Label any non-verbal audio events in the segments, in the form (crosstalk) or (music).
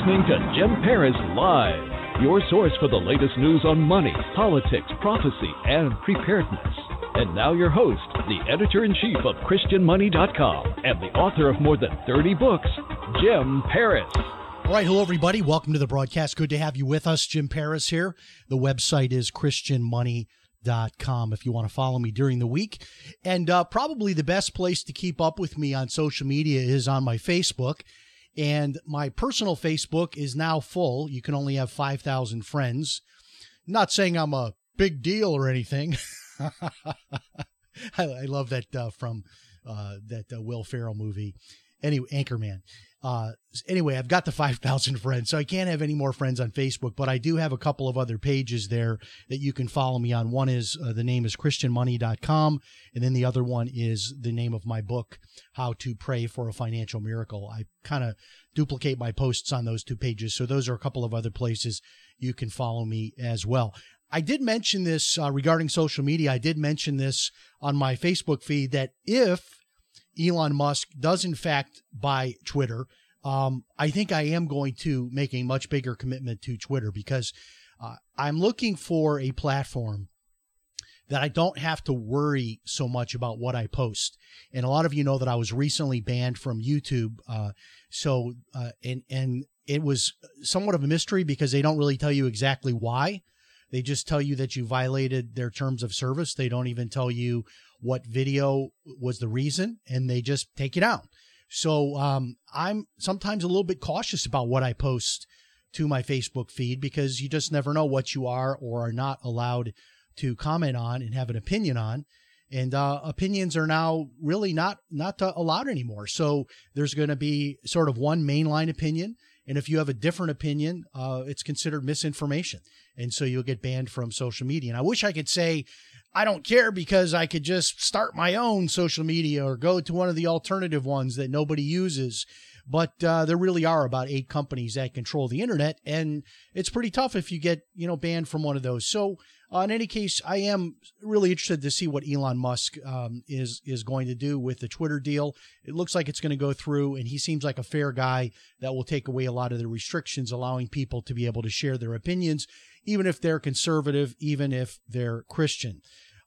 Listening to Jim Paris Live, your source for the latest news on money, politics, prophecy, and preparedness. And now your host, the editor in chief of ChristianMoney.com and the author of more than 30 books, Jim Paris. All right, hello everybody. Welcome to the broadcast. Good to have you with us. Jim Paris here. The website is christianmoney.com if you want to follow me during the week. And uh, probably the best place to keep up with me on social media is on my Facebook. And my personal Facebook is now full. You can only have 5,000 friends. Not saying I'm a big deal or anything. (laughs) I, I, love that uh, from uh, that uh, Will Ferrell movie. Anyway, Anchorman. Uh, anyway, I've got the (laughs) 5,000 friends, so I can't have any more friends on Facebook, but I do have a couple of other pages there that you can follow me on. One is uh, the name is christianmoney.com, and then the other one is the name of my book, How to Pray for a Financial Miracle. I kind of duplicate my posts on those two pages, so those are a couple of other places you can follow me as well. I did mention this uh, regarding social media. I did mention this on my Facebook feed that if Elon Musk does in fact buy Twitter, um, I think I am going to make a much bigger commitment to Twitter because uh, I'm looking for a platform that I don't have to worry so much about what I post. And a lot of you know that I was recently banned from YouTube. Uh, so, uh, and, and it was somewhat of a mystery because they don't really tell you exactly why. They just tell you that you violated their terms of service. They don't even tell you what video was the reason, and they just take it out. So um, I'm sometimes a little bit cautious about what I post to my Facebook feed because you just never know what you are or are not allowed to comment on and have an opinion on. And uh, opinions are now really not not allowed anymore. So there's going to be sort of one mainline opinion, and if you have a different opinion, uh, it's considered misinformation, and so you'll get banned from social media. And I wish I could say I don't care because I could just start my own social media or go to one of the alternative ones that nobody uses. But uh, there really are about eight companies that control the internet, and it's pretty tough if you get you know banned from one of those. So uh, in any case, I am really interested to see what Elon Musk um, is is going to do with the Twitter deal. It looks like it's going to go through, and he seems like a fair guy that will take away a lot of the restrictions, allowing people to be able to share their opinions even if they're conservative, even if they're Christian.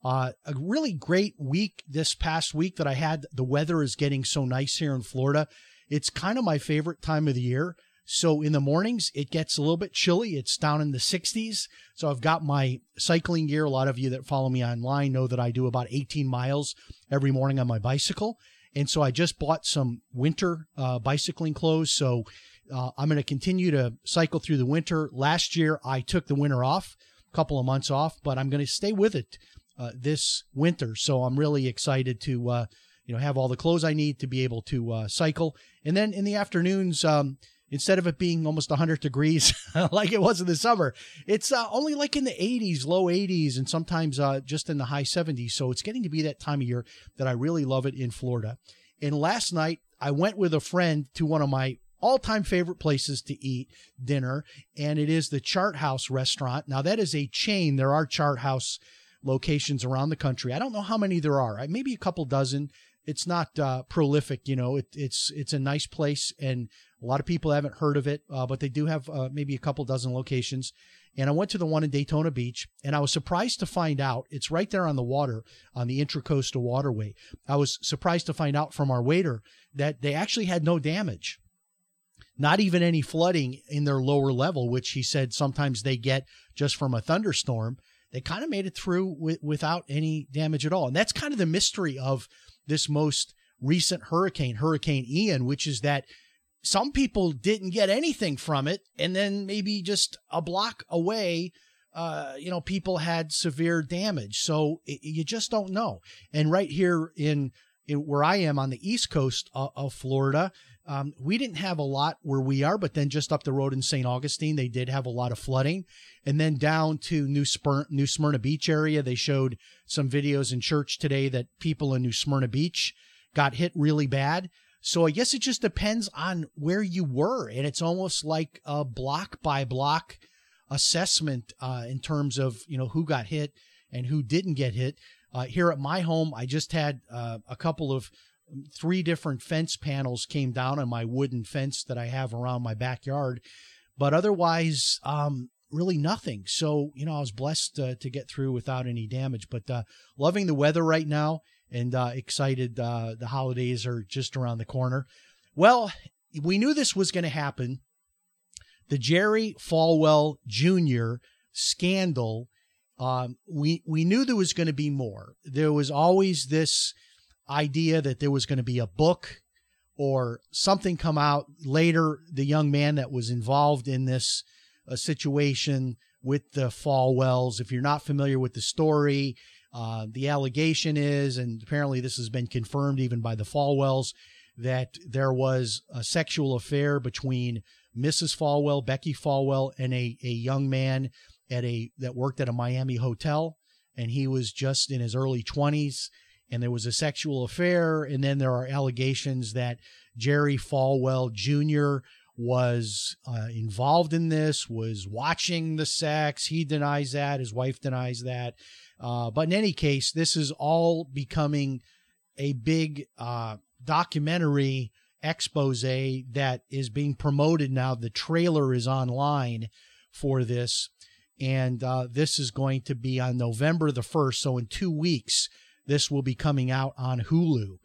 Uh, a really great week this past week that I had. The weather is getting so nice here in Florida. It's kind of my favorite time of the year. So in the mornings, it gets a little bit chilly. It's down in the 60s. So I've got my cycling gear. A lot of you that follow me online know that I do about 18 miles every morning on my bicycle. And so I just bought some winter uh, bicycling clothes. So uh, I'm going to continue to cycle through the winter. Last year, I took the winter off, a couple of months off, but I'm going to stay with it uh, this winter. So I'm really excited to, uh, you know, have all the clothes I need to be able to uh, cycle. And then in the afternoons, um, instead of it being almost 100 degrees (laughs) like it was in the summer, it's uh, only like in the 80s, low 80s, and sometimes uh, just in the high 70s. So it's getting to be that time of year that I really love it in Florida. And last night, I went with a friend to one of my all time favorite places to eat dinner, and it is the Chart House restaurant. Now, that is a chain. There are Chart House locations around the country. I don't know how many there are, maybe a couple dozen. It's not uh, prolific, you know. It, it's it's a nice place, and a lot of people haven't heard of it, uh, but they do have uh, maybe a couple dozen locations. And I went to the one in Daytona Beach, and I was surprised to find out it's right there on the water on the Intracoastal Waterway. I was surprised to find out from our waiter that they actually had no damage not even any flooding in their lower level, which he said sometimes they get just from a thunderstorm. They kind of made it through with, without any damage at all. And that's kind of the mystery of this most recent hurricane, Hurricane Ian, which is that some people didn't get anything from it. And then maybe just a block away, uh, you know, people had severe damage. So it, you just don't know. And right here in, in where I am on the east coast of, of Florida, um, we didn't have a lot where we are, but then just up the road in St. Augustine, they did have a lot of flooding. And then down to New, Spir- New Smyrna Beach area, they showed some videos in church today that people in New Smyrna Beach got hit really bad. So I guess it just depends on where you were. And it's almost like a block by block assessment uh, in terms of, you know, who got hit and who didn't get hit. Uh, here at my home, I just had uh, a couple of three different fence panels came down on my wooden fence that I have around my backyard. But otherwise, um, really nothing. So, you know, I was blessed uh, to get through without any damage, but uh, loving the weather right now and uh, excited. Uh, the holidays are just around the corner. Well, we knew this was going to happen. The Jerry Falwell Jr. scandal. Um, we we knew there was going to be more. There was always this idea that there was going to be a book or something come out later. The young man that was involved in this uh, situation with the Falwells. If you're not familiar with the story, uh, the allegation is, and apparently this has been confirmed even by the Falwells, that there was a sexual affair between Mrs. Falwell, Becky Falwell, and a, a young man at a that worked at a Miami hotel, and he was just in his early 20s, and there was a sexual affair, and then there are allegations that Jerry Falwell Jr. was uh, involved in this, was watching the sex. He denies that. His wife denies that. Uh, but in any case, this is all becoming a big uh, documentary expose that is being promoted now. The trailer is online for this, and uh, this is going to be on November the 1st. So, in two weeks, this will be coming out on Hulu.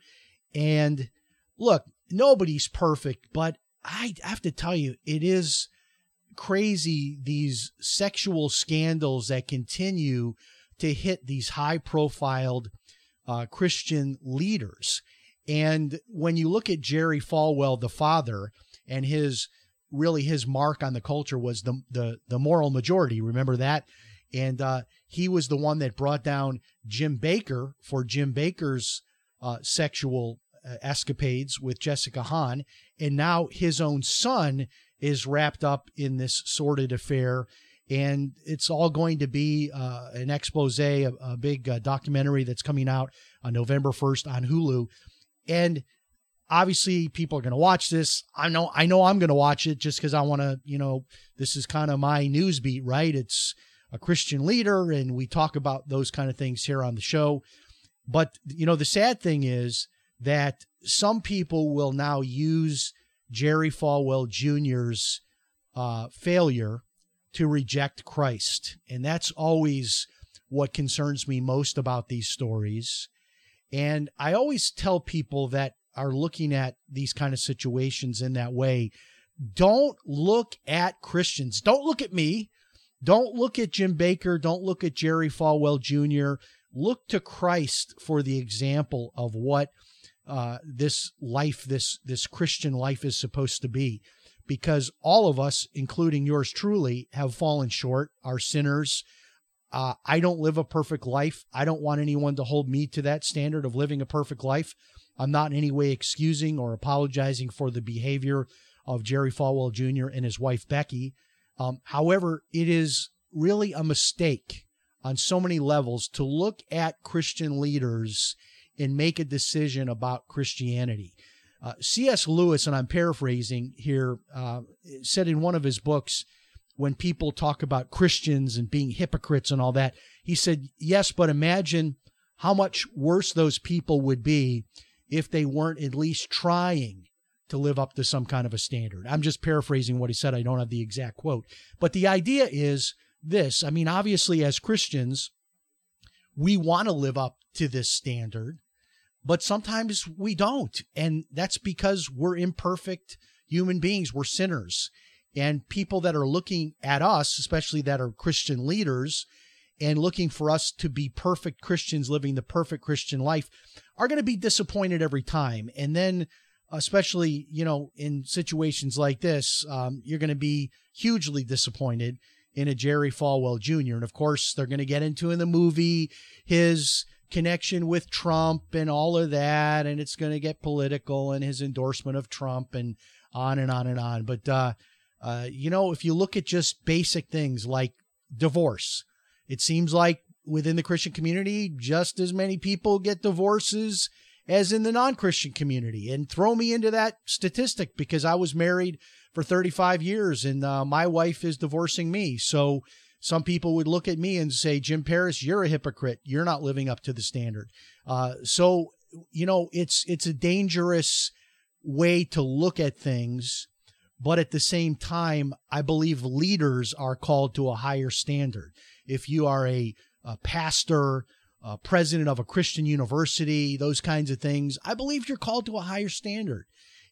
And look, nobody's perfect, but I have to tell you, it is crazy these sexual scandals that continue to hit these high profiled uh, Christian leaders. And when you look at Jerry Falwell, the father, and his really his mark on the culture was the the the moral majority. Remember that? And uh, he was the one that brought down Jim Bakker for Jim Bakker's uh, sexual uh, escapades with Jessica Hahn, and now his own son is wrapped up in this sordid affair and it's all going to be uh, an expose, a, a big uh, documentary that's coming out on November 1st on Hulu. And obviously, people are going to watch this. I know, I know, I'm going to watch it just because I want to. You know, this is kind of my news beat, right? It's a Christian leader, and we talk about those kind of things here on the show. But you know, the sad thing is that some people will now use Jerry Falwell Jr.'s uh, failure to reject Christ. And that's always what concerns me most about these stories. And I always tell people that are looking at these kind of situations in that way don't look at Christians. Don't look at me. Don't look at Jim Bakker. Don't look at Jerry Falwell Jr. Look to Christ for the example of what uh, this life, this this Christian life, is supposed to be because all of us, including yours truly, have fallen short, are sinners. Uh, I don't live a perfect life. I don't want anyone to hold me to that standard of living a perfect life. I'm not in any way excusing or apologizing for the behavior of Jerry Falwell Jr. and his wife Becky. Um, however, it is really a mistake on so many levels to look at Christian leaders and make a decision about Christianity. Uh, C.S. Lewis, and I'm paraphrasing here, uh, said in one of his books, when people talk about Christians and being hypocrites and all that, he said, Yes, but imagine how much worse those people would be if they weren't at least trying to live up to some kind of a standard. I'm just paraphrasing what he said. I don't have the exact quote. But the idea is this I mean, obviously, as Christians, we want to live up to this standard but sometimes we don't. And that's because we're imperfect human beings, we're sinners. And people that are looking at us, especially that are Christian leaders, and looking for us to be perfect Christians living the perfect Christian life are going to be disappointed every time. And then, especially, you know, in situations like this, um, you're going to be hugely disappointed in a Jerry Falwell Jr. And of course, they're going to get into in the movie his connection with Trump and all of that, and it's going to get political and his endorsement of Trump and on and on and on. But uh, uh, you know, if you look at just basic things like divorce, it seems like within the Christian community, just as many people get divorces as in the non Christian community. And throw me into that statistic because I was married for 35 years and uh, my wife is divorcing me. So some people would look at me and say, Jim Paris, you're a hypocrite. You're not living up to the standard. Uh, so, you know, it's, it's a dangerous way to look at things. But at the same time, I believe leaders are called to a higher standard. If you are a, a pastor, a president of a Christian university, those kinds of things, I believe you're called to a higher standard.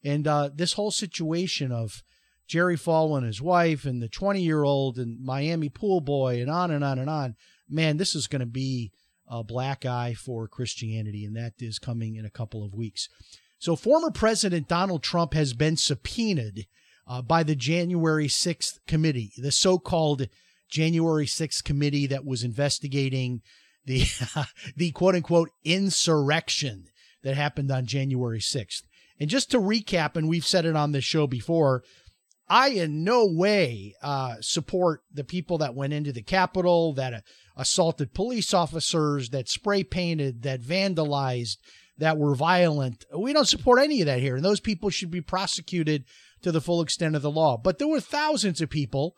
And uh, this whole situation of Jerry Falwell and his wife and the 20 year old and Miami pool boy and on and on and on, man, this is going to be a black eye for Christianity. And that is coming in a couple of weeks. So, former President Donald Trump has been subpoenaed uh, by the January 6th committee, the so called January 6th committee that was investigating the, (laughs) the quote unquote insurrection that happened on January 6th. And just to recap, and we've said it on this show before, I in no way uh, support the people that went into the Capitol, that uh, assaulted police officers, that spray painted, that vandalized, that were violent. We don't support any of that here. And those people should be prosecuted to the full extent of the law. But there were thousands of people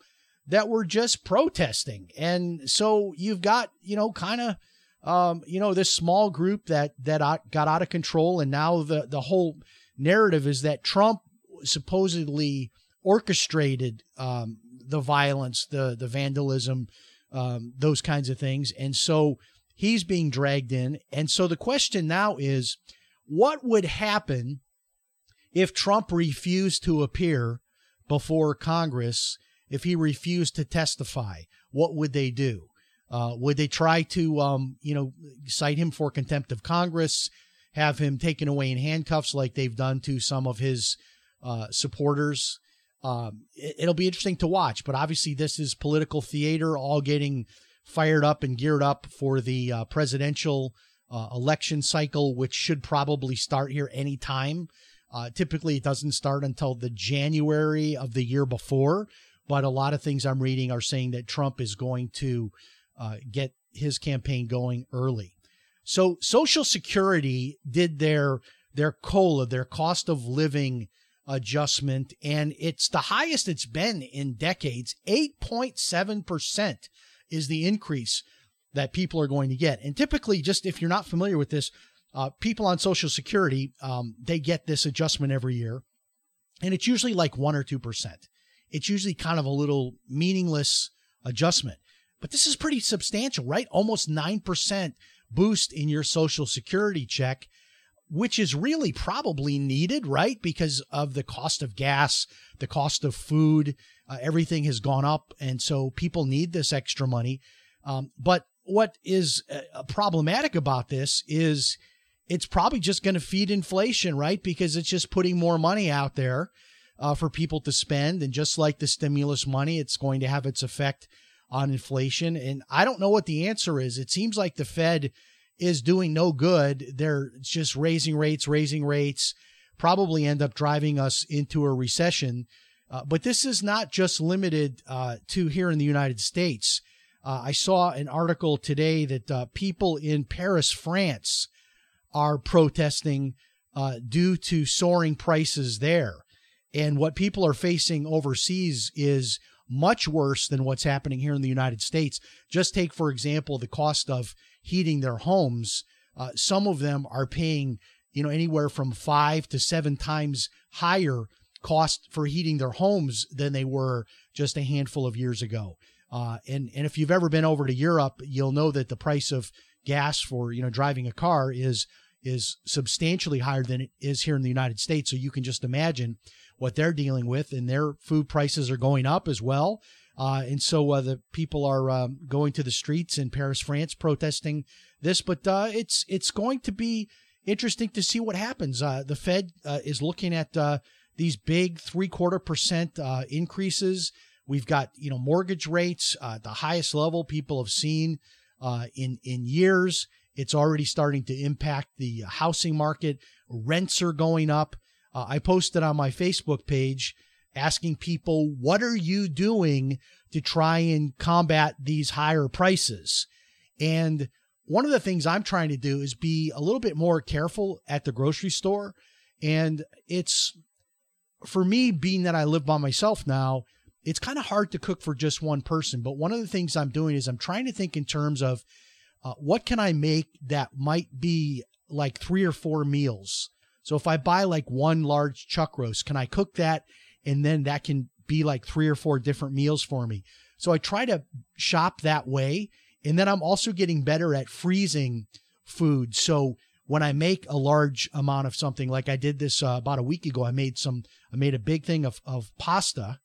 that were just protesting. And so you've got, you know, kind of um, you know, this small group that that got out of control and now the the whole narrative is that Trump supposedly orchestrated um, the violence, the the vandalism, um, those kinds of things, and so he's being dragged in. And so the question now is, what would happen if Trump refused to appear before Congress? If he refused to testify, what would they do? Uh, would they try to, um, you know, cite him for contempt of Congress, have him taken away in handcuffs like they've done to some of his uh, supporters? Um, it, will be interesting to watch, but obviously this is political theater, all getting fired up and geared up for the uh, presidential uh, election cycle, which should probably start here anytime. Uh, typically, it doesn't start until the January of the year before, but a lot of things I'm reading are saying that Trump is going to uh, get his campaign going early. So, Social Security did their their COLA, their cost of living adjustment, and it's the highest it's been in decades. 8.7% is the increase that people are going to get. And typically, just if you're not familiar with this, uh, people on Social Security, um, they get this adjustment every year, and it's usually like 1 or 2%. It's usually kind of a little meaningless adjustment. But this is pretty substantial, right? Almost 9% boost in your Social Security check which is really probably needed, right? Because of the cost of gas, the cost of food, uh, everything has gone up. And so people need this extra money. Um, but what is uh, problematic about this is it's probably just going to feed inflation, right? Because it's just putting more money out there uh, for people to spend. And just like the stimulus money, it's going to have its effect on inflation. And I don't know what the answer is. It seems like the Fed is doing no good. They're just raising rates, raising rates, probably end up driving us into a recession. Uh, but this is not just limited uh, to here in the United States. Uh, I saw an article today that uh, people in Paris, France, are protesting uh, due to soaring prices there. And what people are facing overseas is much worse than what's happening here in the United States. Just take, for example, the cost of heating their homes. Uh, some of them are paying, you know, anywhere from five to seven times higher cost for heating their homes than they were just a handful of years ago. Uh, and and if you've ever been over to Europe, you'll know that the price of gas for you know driving a car is is substantially higher than it is here in the United States. So you can just imagine what they're dealing with, and their food prices are going up as well. Uh, and so uh, the people are um, going to the streets in Paris, France, protesting this. But uh, it's it's going to be interesting to see what happens. Uh, the Fed uh, is looking at uh, these big three quarter percent increases, We've got you know mortgage rates the highest level people have seen in in years. It's already starting to impact the housing market. Rents are going up. Uh, I posted on my Facebook page asking people, "What are you doing to try and combat these higher prices?" And one of the things I'm trying to do is be a little bit more careful at the grocery store. And it's for me, being that I live by myself now, it's kind of hard to cook for just one person. But one of the things I'm doing is I'm trying to think in terms of uh, what can I make that might be like three or four meals. So if I buy like one large chuck roast, can I cook that? And then that can be like three or four different meals for me. So I try to shop that way. And then I'm also getting better at freezing food. So when I make a large amount of something, like I did this uh, about a week ago, I made some, I made a big thing of, of pasta.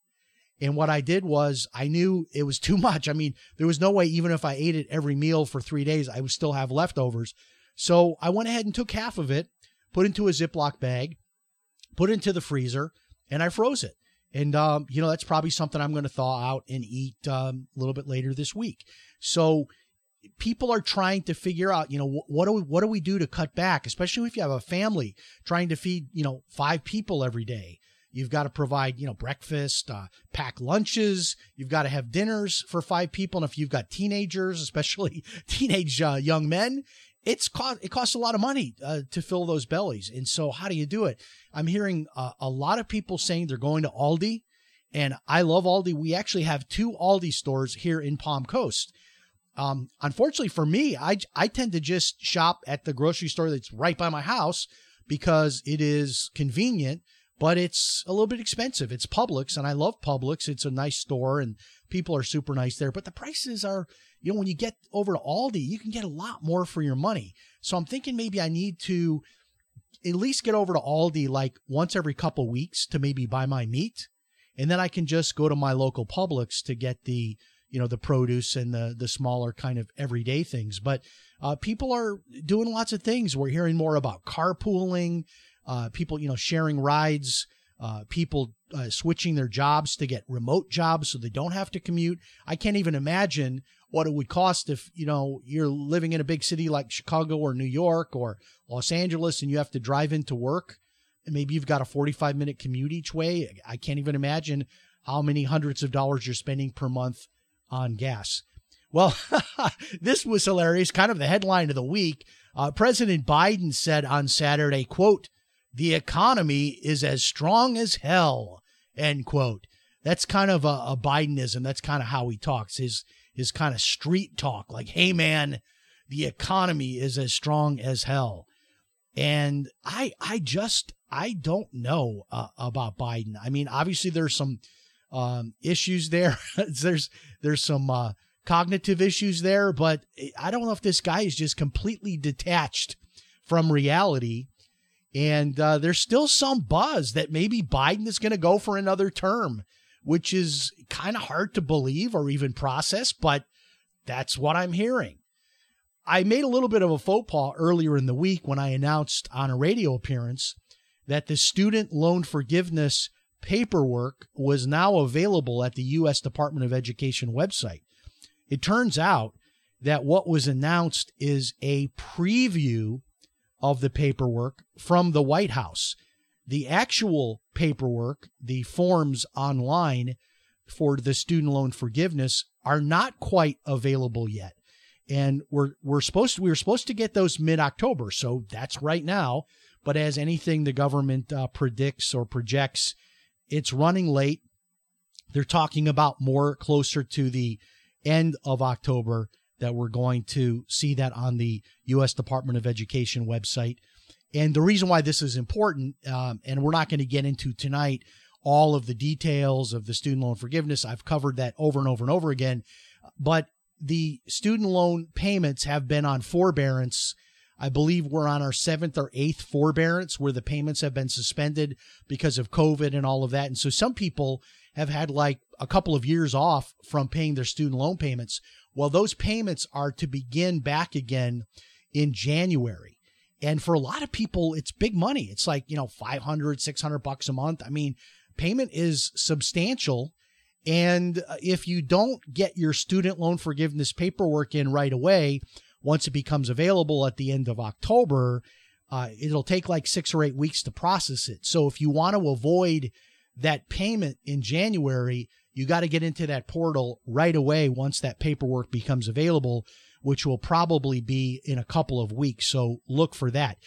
And what I did was I knew it was too (laughs) much. I mean, there was no way, even if I ate it every meal for three days, I would still have leftovers. So I went ahead and took half of it, put into a Ziploc bag, put into the freezer, and I froze it. And, um, you know, that's probably something I'm going to thaw out and eat um, a little bit later this week. So people are trying to figure out, you know, what do we, what do we do to cut back, especially if you have a family trying to feed, you know, five people every day. You've got to provide, you know, breakfast, uh, pack lunches. You've got to have dinners for five people. And if you've got teenagers, especially (laughs) teenage uh, young men, it's cost it costs a lot of money uh, to fill those bellies. And so, how do you do it? I'm hearing uh, a lot of people saying they're going to Aldi, and I love Aldi. We actually have two Aldi stores here in Palm Coast. Um, unfortunately for me, I I tend to just shop at the grocery store that's right by my house because it is convenient, but it's a little bit expensive. It's Publix, and I love Publix. It's a nice store, and people are super nice there. But the prices are you know, when you get over to Aldi, you can get a lot more for your money. So I'm thinking maybe I need to at least get over to Aldi like once every couple weeks to maybe buy my meat. And then I can just go to my local Publix to get the, you know, the produce and the the smaller kind of everyday things. But uh, people are doing lots of things. We're hearing more about carpooling, uh, people, you know, sharing rides, uh, people uh, switching their jobs to get remote jobs so they don't have to commute. I can't even imagine what it would cost if you know you're living in a big city like Chicago or New York or Los Angeles and you have to drive into work and maybe you've got a 45 minute commute each way. I can't even imagine how many hundreds of dollars you're spending per month on gas. Well, (laughs) this was hilarious. Kind of the headline of the week. Uh, President Biden said on Saturday, quote, the economy is as strong as hell, end quote. That's kind of a, a Bidenism. That's kind of how he talks. His is kind of street talk like, hey, man, the economy is as strong as hell. And I, I just, I don't know uh, about Biden. I mean, obviously there's some um, issues there. (laughs) there's, there's some uh, cognitive issues there, but I don't know if this guy is just completely detached from reality. And uh, there's still some buzz that maybe Biden is going to go for another term which is kind of hard to believe or even process, but that's what I'm hearing. I made a little bit of a faux pas earlier in the week when I announced on a radio appearance that the student loan forgiveness paperwork was now available at the U.S. Department of Education website. It turns out that what was announced is a preview of the paperwork from the White House the actual paperwork, the forms online for the student loan forgiveness are not quite available yet. And we're we're supposed to, we were supposed to get those mid October, so that's right now. But as anything the government uh, predicts or projects, it's running late. They're talking about more closer to the end of October that we're going to see that on the U.S. Department of Education website. And the reason why this is important, um, and we're not going to get into tonight all of the details of the student loan forgiveness. I've covered that over and over and over again. But the student loan payments have been on forbearance. I believe we're on our seventh or eighth forbearance where the payments have been suspended because of COVID and all of that. And so some people have had like a couple of years off from paying their student loan payments. Well, those payments are to begin back again in January. And for a lot of people, it's big money. It's like, you know, 500, 600 bucks a month. I mean, payment is substantial. And uh, if you don't get your student loan forgiveness paperwork in right away, once it becomes available at the end of October, uh, it'll take like six or eight weeks to process it. So if you want to avoid that payment in January, you got to get into that portal right away once that paperwork becomes available, which will probably be in a couple of weeks. So look for that.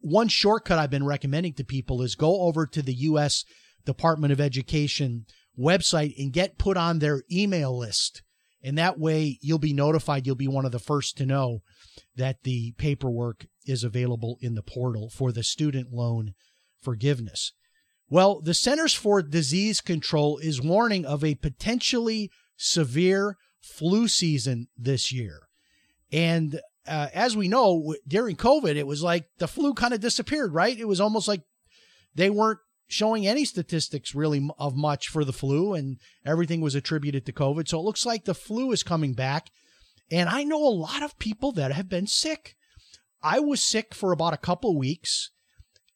One shortcut I've been recommending to people is go over to the U.S. Department of Education website and get put on their email list. And that way you'll be notified. You'll be one of the first to know that the paperwork is available in the portal for the student loan forgiveness. Well, the Centers for Disease Control is warning of a potentially severe flu season this year. And uh, as we know, during COVID, it was like the flu kind of disappeared, right? It was almost like they weren't showing any statistics really of much for the flu, and everything was attributed to COVID. So it looks like the flu is coming back. And I know a lot of people that have been sick. I was sick for about a couple weeks.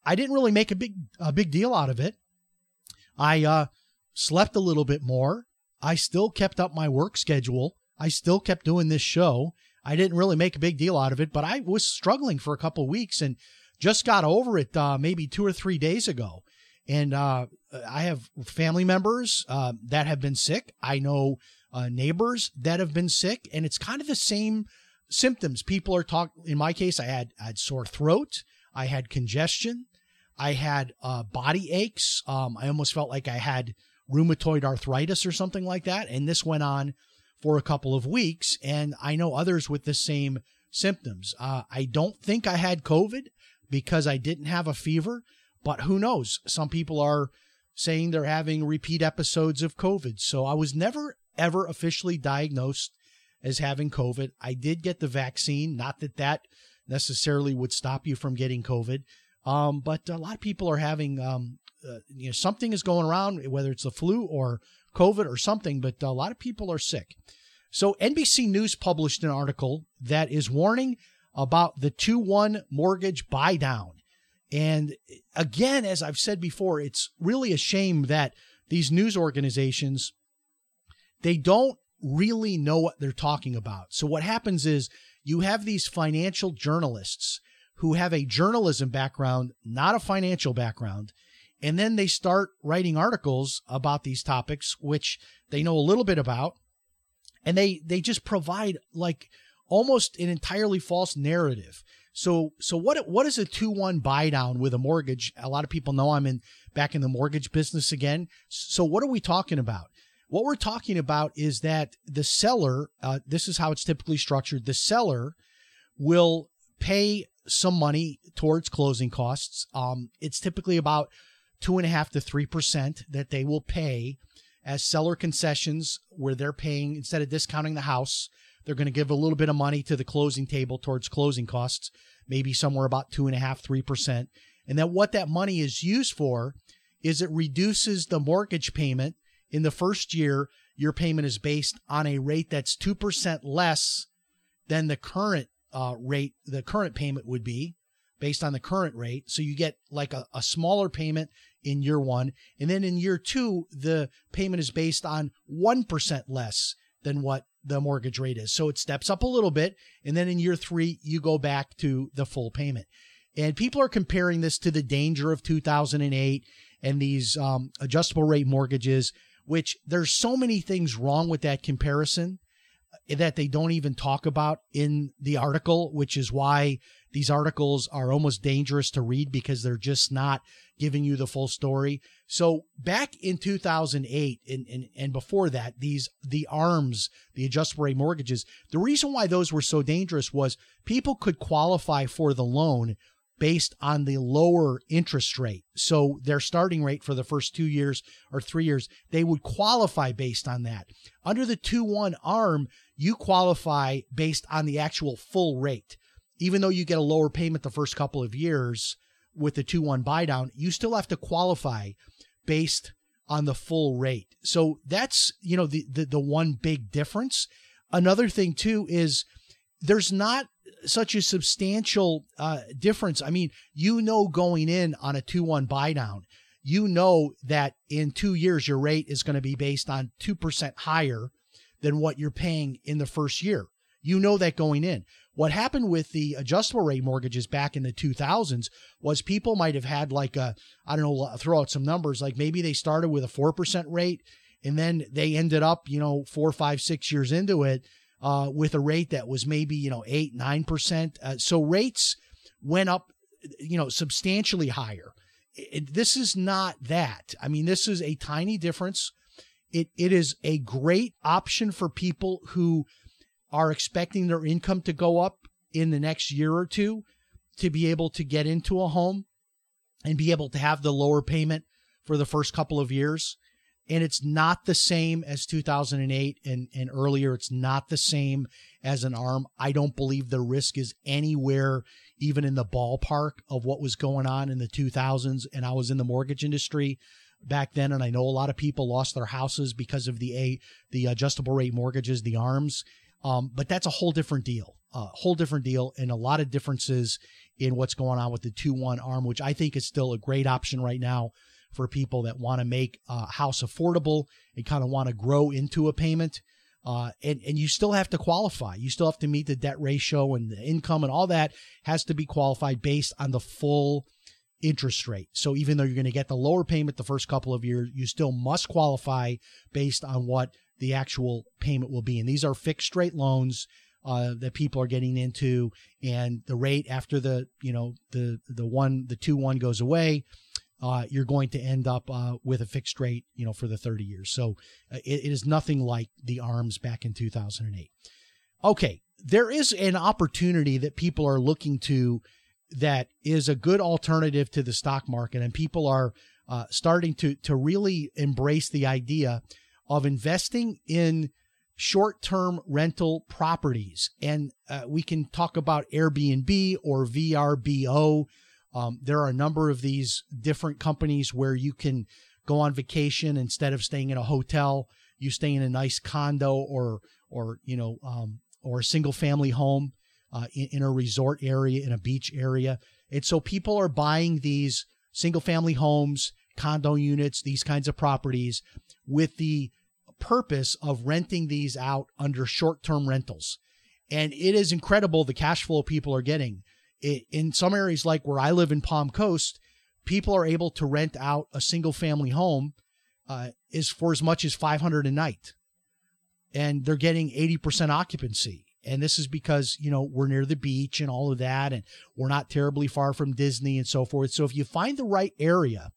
I didn't really make a big a big deal out of it. I uh, slept a little bit more. I still kept up my work schedule. I still kept doing this show. I didn't really make a big deal out of it, but I was struggling for a couple weeks and just got over it uh, maybe two or three days ago. And uh, I have family members uh, that have been sick. I know uh, neighbors that have been sick, and it's kind of the same symptoms. People are talking. In my case, I had I had sore throat. I had congestion. I had uh, body aches. Um, I almost felt like I had rheumatoid arthritis or something like that. And this went on for a couple of weeks. And I know others with the same symptoms. Uh, I don't think I had COVID because I didn't have a fever, but who knows? Some people are saying they're having repeat episodes of COVID. So I was never, ever officially diagnosed as having COVID. I did get the vaccine, not that that necessarily would stop you from getting COVID. Um, but a lot of people are having, um, uh, you know, something is going around, whether it's the flu or COVID or something, but a lot of people are sick. So NBC News published an article that is warning about the 2 1 mortgage buy down. And again, as I've said before, it's really a shame that these news organizations they don't really know what they're talking about. So what happens is you have these financial journalists who have a journalism background, not a financial background. And then they start writing articles about these topics, which they know a little bit about. And they, they just provide like almost an entirely false narrative. So, so what, what is a 2-1 buy down with a mortgage? A lot of people know I'm in back in the mortgage business again. So what are we talking about? What we're talking about is that the seller, uh, this is how it's typically structured. The seller will pay some money towards closing costs. Um, it's typically about two and a half to three percent that they will pay as seller concessions, where they're paying instead of discounting the house, they're going to give a little bit of money to the closing table towards closing costs, maybe somewhere about two and a half, three percent. And then what that money is used for is it reduces the mortgage payment in the first year. Your payment is based on a rate that's two percent less than the current uh, rate the current payment would be based on the current rate. So you get like a, a smaller payment in year one. And then in year two, the payment is based on 1% less than what the mortgage rate is. So it steps up a little bit. And then in year three, you go back to the full payment. And people are comparing this to the danger of 2008 and these um, adjustable rate mortgages, which there's so many things wrong with that comparison that they don't even talk about in the article, which is why these articles are almost dangerous to read because they're just not giving you the full story. So back in 2008 and, and, and before that, these, the arms, the adjustable rate mortgages, the reason why those were so dangerous was people could qualify for the loan based on the lower interest rate. So their starting rate for the first two years or three years, they would qualify based on that. Under the 2 1 arm, you qualify based on the actual full rate. Even though you get a lower payment the first couple of years with the 2 1 buy down, you still have to qualify based on the full rate. So that's, you know, the, the, the one big difference. Another thing too is there's not such a substantial uh, difference. I mean, you know, going in on a 2 1 buy down, you know that in two years your rate is going to be based on 2% higher than what you're paying in the first year. You know that going in. What happened with the adjustable rate mortgages back in the 2000s was people might have had like a, I don't know, throw out some numbers, like maybe they started with a 4% rate and then they ended up, you know, four, five, six years into it uh, with a rate that was maybe, you know, eight, 9%. Uh, so rates went up, you know, substantially higher. It, this is not that. I mean, this is a tiny difference. It, it is a great option for people who are expecting their income to go up in the next year or two to be able to get into a home and be able to have the lower payment for the first couple of years. And it's not the same as 2008 and, and earlier. It's not the same as an arm. I don't believe the risk is anywhere even in the ballpark of what was going on in the 2000s. And I was in the mortgage industry back then, and I know a lot of people lost their houses because of the a the adjustable rate mortgages, the arms. Um, but that's a whole different deal, a whole different deal, and a lot of differences in what's going on with the two one arm, which I think is still a great option right now for people that want to make a house affordable and kind of want to grow into a payment. Uh, and, and you still have to qualify. You still have to meet the debt ratio and the income and all that has to be qualified based on the full interest rate. So even though you're going to get the lower payment the first couple of years, you still must qualify based on what the actual payment will be. And these are fixed rate loans uh, that people are getting into, and the rate after the you know the the one the two one goes away. Uh, you're going to end up uh, with a fixed rate, you know, for the 30 years. So uh, it, it is nothing like the arms back in 2008. Okay, there is an opportunity that people are looking to that is a good alternative to the stock market, and people are uh, starting to to really embrace the idea of investing in short-term rental properties. And uh, we can talk about Airbnb or VRBO. Um, there are a number of these different companies where you can go on vacation instead of staying in a hotel. You stay in a nice condo or or you know um, or a single family home uh, in, in a resort area, in a beach area. And so people are buying these single family homes, condo units, these kinds of properties with the purpose of renting these out under short term rentals. And it is incredible the cash flow people are getting. In some areas, like where I live in Palm Coast, people are able to rent out a single family home uh, is for as much as 500 a night. And they're getting 80% occupancy. And this is because, you know, we're near the beach and all of that, and we're not terribly far from Disney and so forth. So if you find the right area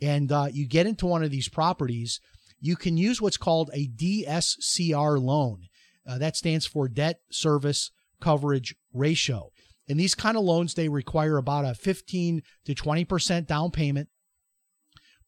and uh, you get into one of these properties, you can use what's called a DSCR loan. Uh, that stands for debt service coverage ratio. And these kind of loans, they require about a 15 to 20% down payment.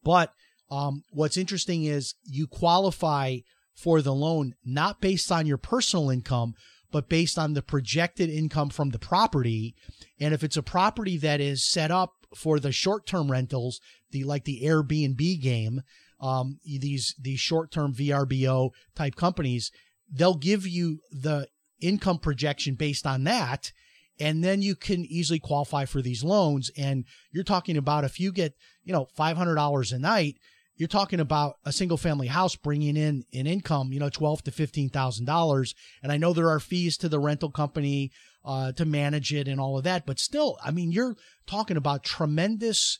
But um, what's interesting is you qualify for the loan not based on your personal income, but based on the projected income from the property. And if it's a property that is set up for the short term rentals, the like the Airbnb game, um, these these short term VRBO type companies, they'll give you the income projection based on that. And then you can easily qualify for these loans. And you're talking about if you get, you know, $500 a night, you're talking about a single family house bringing in an income, you know, twelve to fifteen thousand dollars. And I know there are fees to the rental company uh, to manage it and all of that, but still, I mean, you're talking about tremendous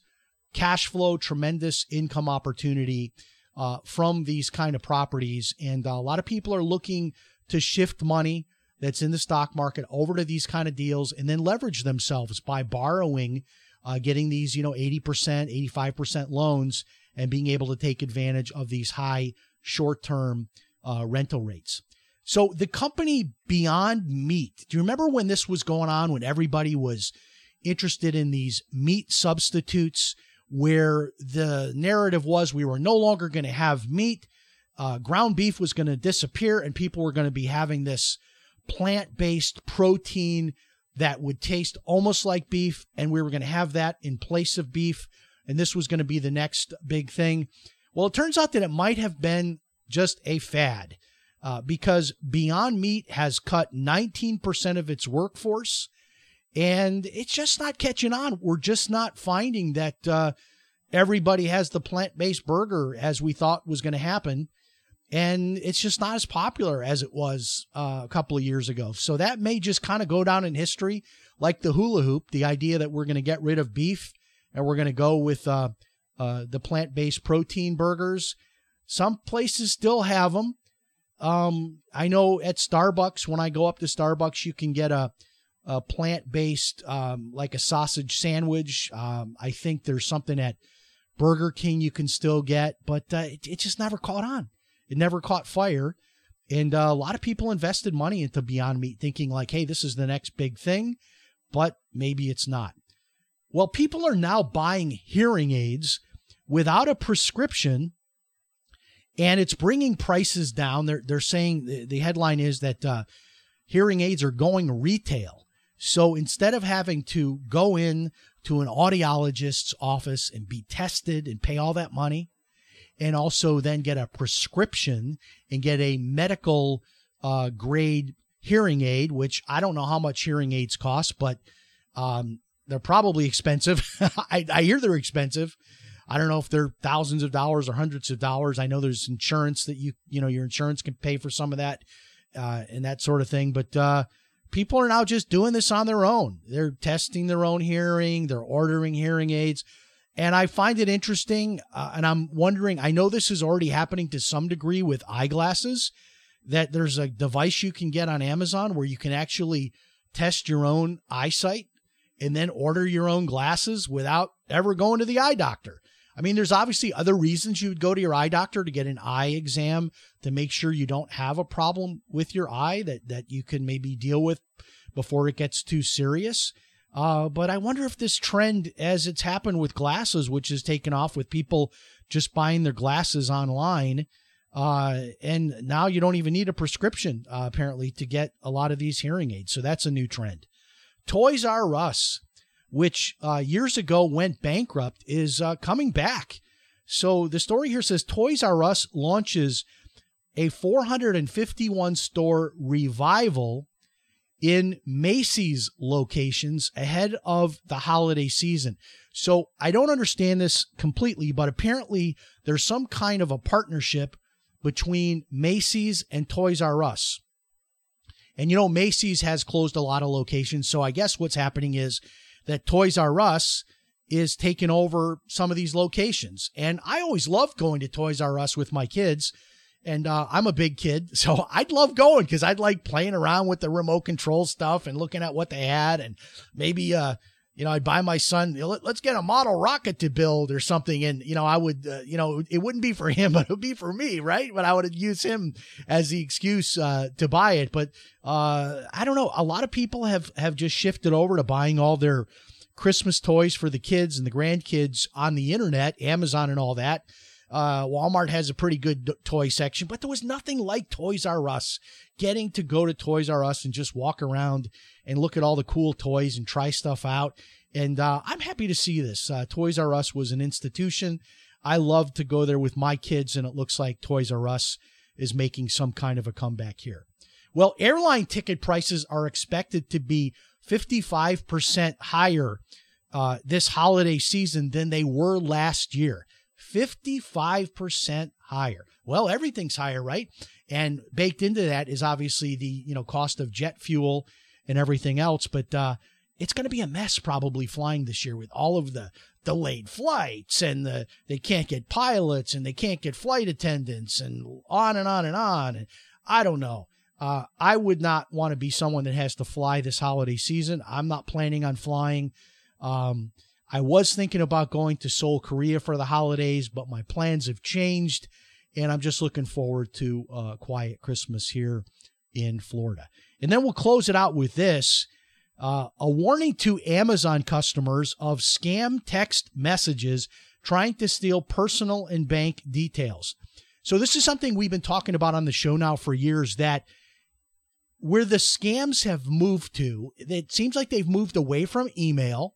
cash flow, tremendous income opportunity uh, from these kind of properties, and a lot of people are looking to shift money that's in the stock market over to these kind of deals and then leverage themselves by borrowing, uh, getting these, you know, 80%, 85% loans and being able to take advantage of these high short term uh, rental rates. So the company Beyond Meat, do you remember when this was going on, when everybody was interested in these meat substitutes, where the narrative was we were no longer going to have meat, uh, ground beef was going to disappear, and people were going to be having this plant based protein that would taste almost like beef, and we were going to have that in place of beef and this was going to be the next big thing. Well, it turns out that it might have been just a fad uh, because Beyond Meat has cut 19% of its workforce and it's just not catching on. We're just not finding that uh, everybody has the plant based burger as we thought was going to happen. And it's just not as popular as it was uh, a couple of years ago. So that may just kind of go down in history like the hula hoop, the idea that we're going to get rid of beef and we're going to go with uh, uh, the plant based protein burgers. Some places still have them. Um, I know at Starbucks, when I go up to Starbucks, you can get a, a plant based, um, like a sausage sandwich. Um, I think there's something at Burger King you can still get, but uh, it, it, just never caught on. It never caught fire. And uh, a lot of people invested money into Beyond Meat thinking, like, hey, this is the next big thing, but maybe it's not. Well, people are now buying hearing aids without a prescription and it's bringing prices down. They're they're saying the, headline is that uh, hearing aids are going retail. So instead of having to go in to an audiologist's office and be tested and pay all that money, and also then get a prescription and get a medical uh, grade hearing aid, which I don't know how much hearing aids cost, but um, they're probably expensive. (laughs) I, I hear they're expensive. I don't know if they're thousands of dollars or hundreds of dollars. I know there's insurance that you you know your insurance can pay for some of that uh, and that sort of thing. But uh, people are now just doing this on their own. They're testing their own hearing. They're ordering hearing aids. And I find it interesting, uh, and I'm wondering. I know this is already happening to some degree with eyeglasses. That there's a device you can get on Amazon where you can actually test your own eyesight and then order your own glasses without ever going to the eye doctor. I mean, there's obviously other reasons you would go to your eye doctor to get an eye exam to make sure you don't have a problem with your eye that, that you can maybe deal with before it gets too serious. Uh, but I wonder if this trend, as it's happened with glasses, which has taken off with people just buying their glasses online, uh, and now you don't even need a prescription, uh, apparently, to get a lot of these hearing aids. So that's a new trend. Toys R Us which uh, years ago went bankrupt, is uh, coming back. So the story here says Toys R Us launches a 451 store revival in Macy's locations ahead of the holiday season. So I don't understand this completely, but apparently there's some kind of a partnership between Macy's and Toys R Us. And you know, Macy's has closed a lot of locations. So I guess what's happening is that Toys R Us is taking over some of these locations. And I always loved going to Toys R Us with my kids. And uh, I'm a big kid, (laughs) so I'd love going because I'd like playing around with the remote control stuff and looking at what they had. And maybe, uh, you know, I'd buy my son, let's get a model rocket to build or something. And, you know, I would, uh, you know, it wouldn't be for (laughs) him, but it would be for me, right? But I would use him as the excuse uh, to buy it. But uh, I don't know. A lot of people have, have just shifted over to buying all their Christmas toys for the kids and the grandkids on the internet, Amazon and all that. Uh, Walmart has a pretty good toy section, but there was nothing like Toys R Us. Getting to go to Toys R Us and just walk around and look at all the cool toys and try stuff out. And uh, I'm happy to see this. Uh, toys R Us was an institution. I love to go there with my kids, and it looks like Toys R Us is making some kind of a comeback here. Well, airline ticket prices are expected to be 55% higher uh, this holiday season than they were last year. 55% higher. Well, everything's higher, right? And baked into that is obviously the, you know, cost of jet fuel and everything else, but uh, it's going to be a mess probably flying this year with all of the delayed flights and the they can't get pilots and they can't get flight attendants and on and on and on and I don't know. Uh, I would not want to be someone that has to fly this holiday season. I'm not planning on flying. Um, I was thinking about going to Seoul, Korea for the holidays, but my plans have changed, and I'm just looking forward to a quiet Christmas here in Florida. And then we'll close it out with this uh, a warning to Amazon customers of scam text messages trying to steal personal and bank details. So, this is something we've been talking about on the show now for years that where the scams have moved to, it seems like they've moved away from email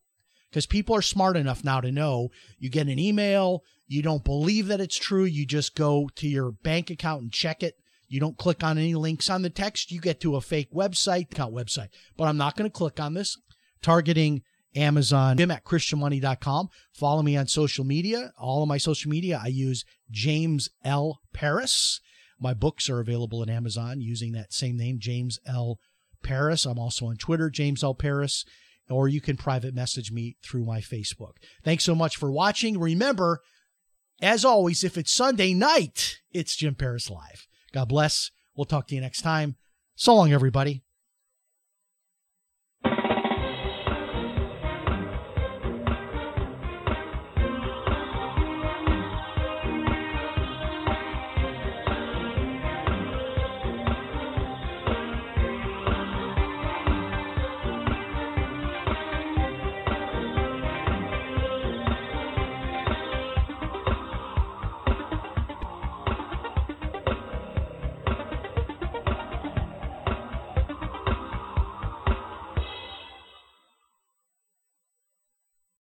because people are smart enough now to know you get an email, you don't believe that it's true, you just go to your bank account and check it. You don't click on any links on the text, you get to a fake website, account website. But I'm not going to click on this targeting Amazon, Jim at christianmoney.com. Follow me on social media. All of my social media, I use James L. Paris. My books are available on Amazon using that same name, James L. Paris. I'm also on Twitter, James L. Paris, or you can private message me through my Facebook. Thanks so much for watching. Remember, as always, if it's Sunday night, it's Jim Paris Live. God bless. We'll talk to you next time. So long, everybody.